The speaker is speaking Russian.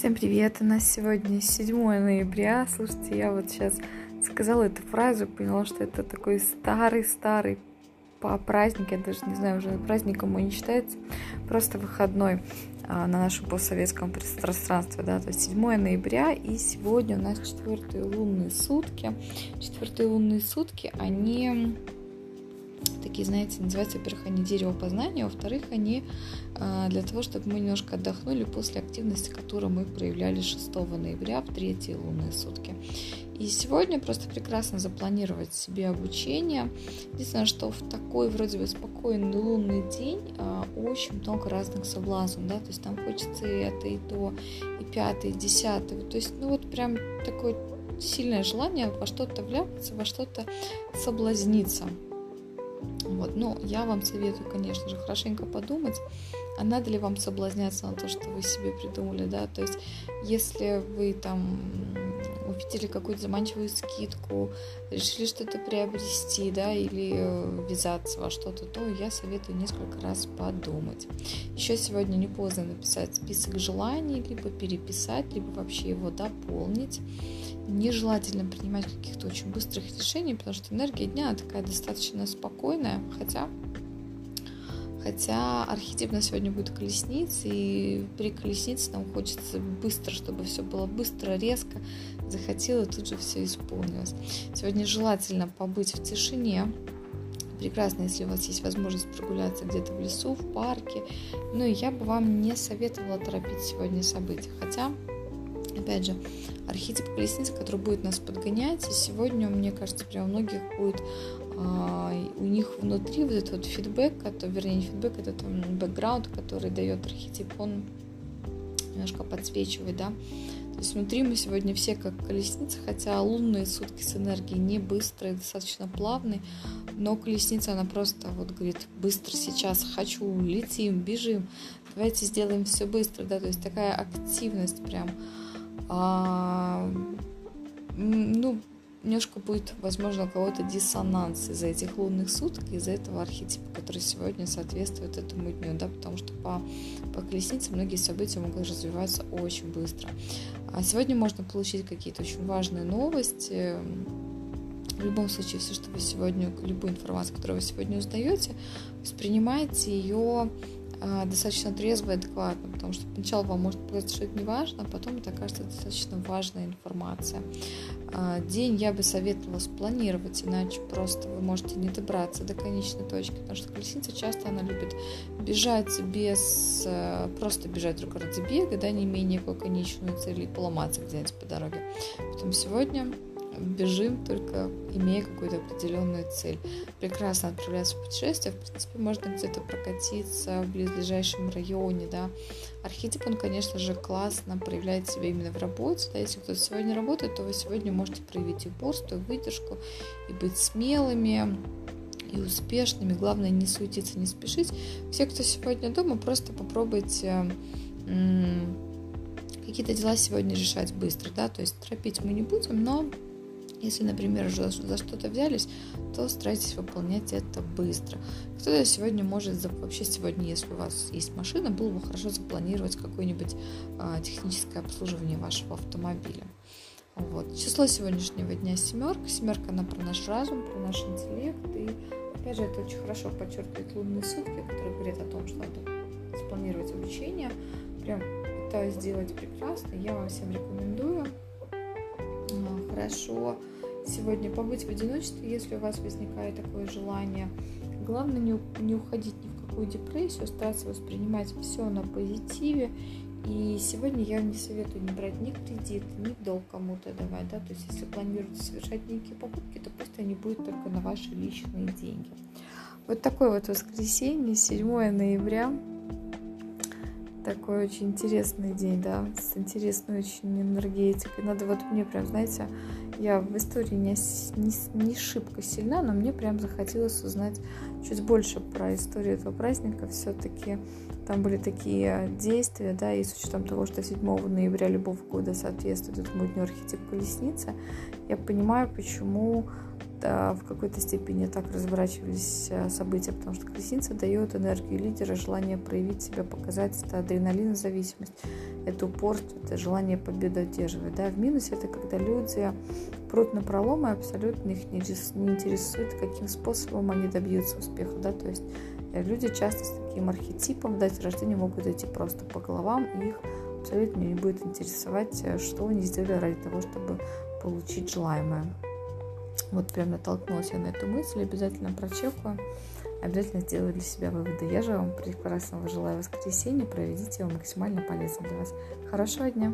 Всем привет! У нас сегодня 7 ноября. Слушайте, я вот сейчас сказала эту фразу, поняла, что это такой старый-старый по празднику, я даже не знаю, уже праздником он не считается, просто выходной а, на нашем постсоветском пространстве, да, то есть 7 ноября, и сегодня у нас четвертые лунные сутки. Четвертые лунные сутки, они такие, знаете, называются, во-первых, они дерево познания, во-вторых, они э, для того, чтобы мы немножко отдохнули после активности, которую мы проявляли 6 ноября в третьи лунные сутки. И сегодня просто прекрасно запланировать себе обучение. Единственное, что в такой вроде бы спокойный лунный день э, очень много разных соблазнов, да, то есть там хочется и это, и то, и пятый, и десятый. То есть, ну вот прям такое сильное желание во что-то вляпаться, во что-то соблазниться. Вот. Но я вам советую, конечно же, хорошенько подумать, а надо ли вам соблазняться на то, что вы себе придумали, да, то есть если вы там увидели какую-то заманчивую скидку, решили что-то приобрести, да, или э, ввязаться во что-то, то я советую несколько раз подумать. Еще сегодня не поздно написать список желаний, либо переписать, либо вообще его дополнить нежелательно принимать каких-то очень быстрых решений, потому что энергия дня такая достаточно спокойная, хотя Хотя архетип на сегодня будет колесница, и при колеснице нам хочется быстро, чтобы все было быстро, резко. Захотела, тут же все исполнилось. Сегодня желательно побыть в тишине. Прекрасно, если у вас есть возможность прогуляться где-то в лесу, в парке. Ну и я бы вам не советовала торопить сегодня события. Хотя опять же, архетип колесницы, который будет нас подгонять. И сегодня, мне кажется, прям у многих будет у них внутри вот этот вот фидбэк, вернее, не фидбэк, этот бэкграунд, который дает архетип, он немножко подсвечивает, да. То есть внутри мы сегодня все как колесница, хотя лунные сутки с энергией не быстрые, достаточно плавные, но колесница, она просто вот говорит, быстро сейчас хочу, летим, бежим, давайте сделаем все быстро, да, то есть такая активность прям, а, ну, немножко будет, возможно, у кого-то диссонанс из-за этих лунных суток, из-за этого архетипа, который сегодня соответствует этому дню, да, потому что по, по колеснице многие события могут развиваться очень быстро. А сегодня можно получить какие-то очень важные новости, в любом случае, все, что вы сегодня, любую информацию, которую вы сегодня узнаете, воспринимайте ее достаточно трезво и адекватно, потому что сначала вам может показаться, что это не важно, а потом это окажется достаточно важная информация. А, день я бы советовала спланировать, иначе просто вы можете не добраться до конечной точки, потому что колесница часто она любит бежать без, э, просто бежать только ради бега, да, не имея никакой конечной цели поломаться где-нибудь по дороге. Поэтому сегодня бежим, только имея какую-то определенную цель. Прекрасно отправляться в путешествие, в принципе, можно где-то прокатиться в близлежащем районе, да. Архетип, он, конечно же, классно проявляет себя именно в работе, да, если кто-то сегодня работает, то вы сегодня можете проявить упорство, выдержку и быть смелыми, и успешными. Главное не суетиться, не спешить. Все, кто сегодня дома, просто попробуйте какие-то дела сегодня решать быстро, да, то есть торопить мы не будем, но если, например, уже за что-то взялись, то старайтесь выполнять это быстро. Кто-то сегодня может, вообще сегодня, если у вас есть машина, было бы хорошо запланировать какое-нибудь а, техническое обслуживание вашего автомобиля. Вот. Число сегодняшнего дня семерка. Семерка, она про наш разум, про наш интеллект. И, опять же, это очень хорошо подчеркивает лунные сутки, которые говорят о том, что надо спланировать обучение. Прям пытаюсь сделать прекрасно. Я вам всем рекомендую хорошо сегодня побыть в одиночестве, если у вас возникает такое желание. Главное не, не уходить ни в какую депрессию, стараться воспринимать все на позитиве. И сегодня я не советую не брать ни кредит, ни долг кому-то давать, да, то есть если планируете совершать некие покупки, то пусть они будут только на ваши личные деньги. Вот такое вот воскресенье, 7 ноября такой очень интересный день, да, с интересной очень энергетикой. Надо вот мне прям, знаете, я в истории не, не, не шибко сильна, но мне прям захотелось узнать чуть больше про историю этого праздника. Все-таки там были такие действия, да, и с учетом того, что 7 ноября любого года соответствует этому дню архетип колесницы, я понимаю, почему в какой-то степени так разворачивались а, события, потому что колесница дает энергию лидера, желание проявить себя, показать, это адреналинозависимость, это упорство, это желание победы одерживать. Да? В минусе это когда люди прут на пролом, и абсолютно их не, интересует, каким способом они добьются успеха. Да? То есть э, люди часто с таким архетипом в дате рождения могут идти просто по головам, и их абсолютно не будет интересовать, э, что они сделали ради того, чтобы получить желаемое. Вот прям натолкнулась я на эту мысль, обязательно прочекаю, обязательно сделаю для себя выводы. Я же вам прекрасного желаю воскресенья, проведите его максимально полезно для вас. Хорошего дня!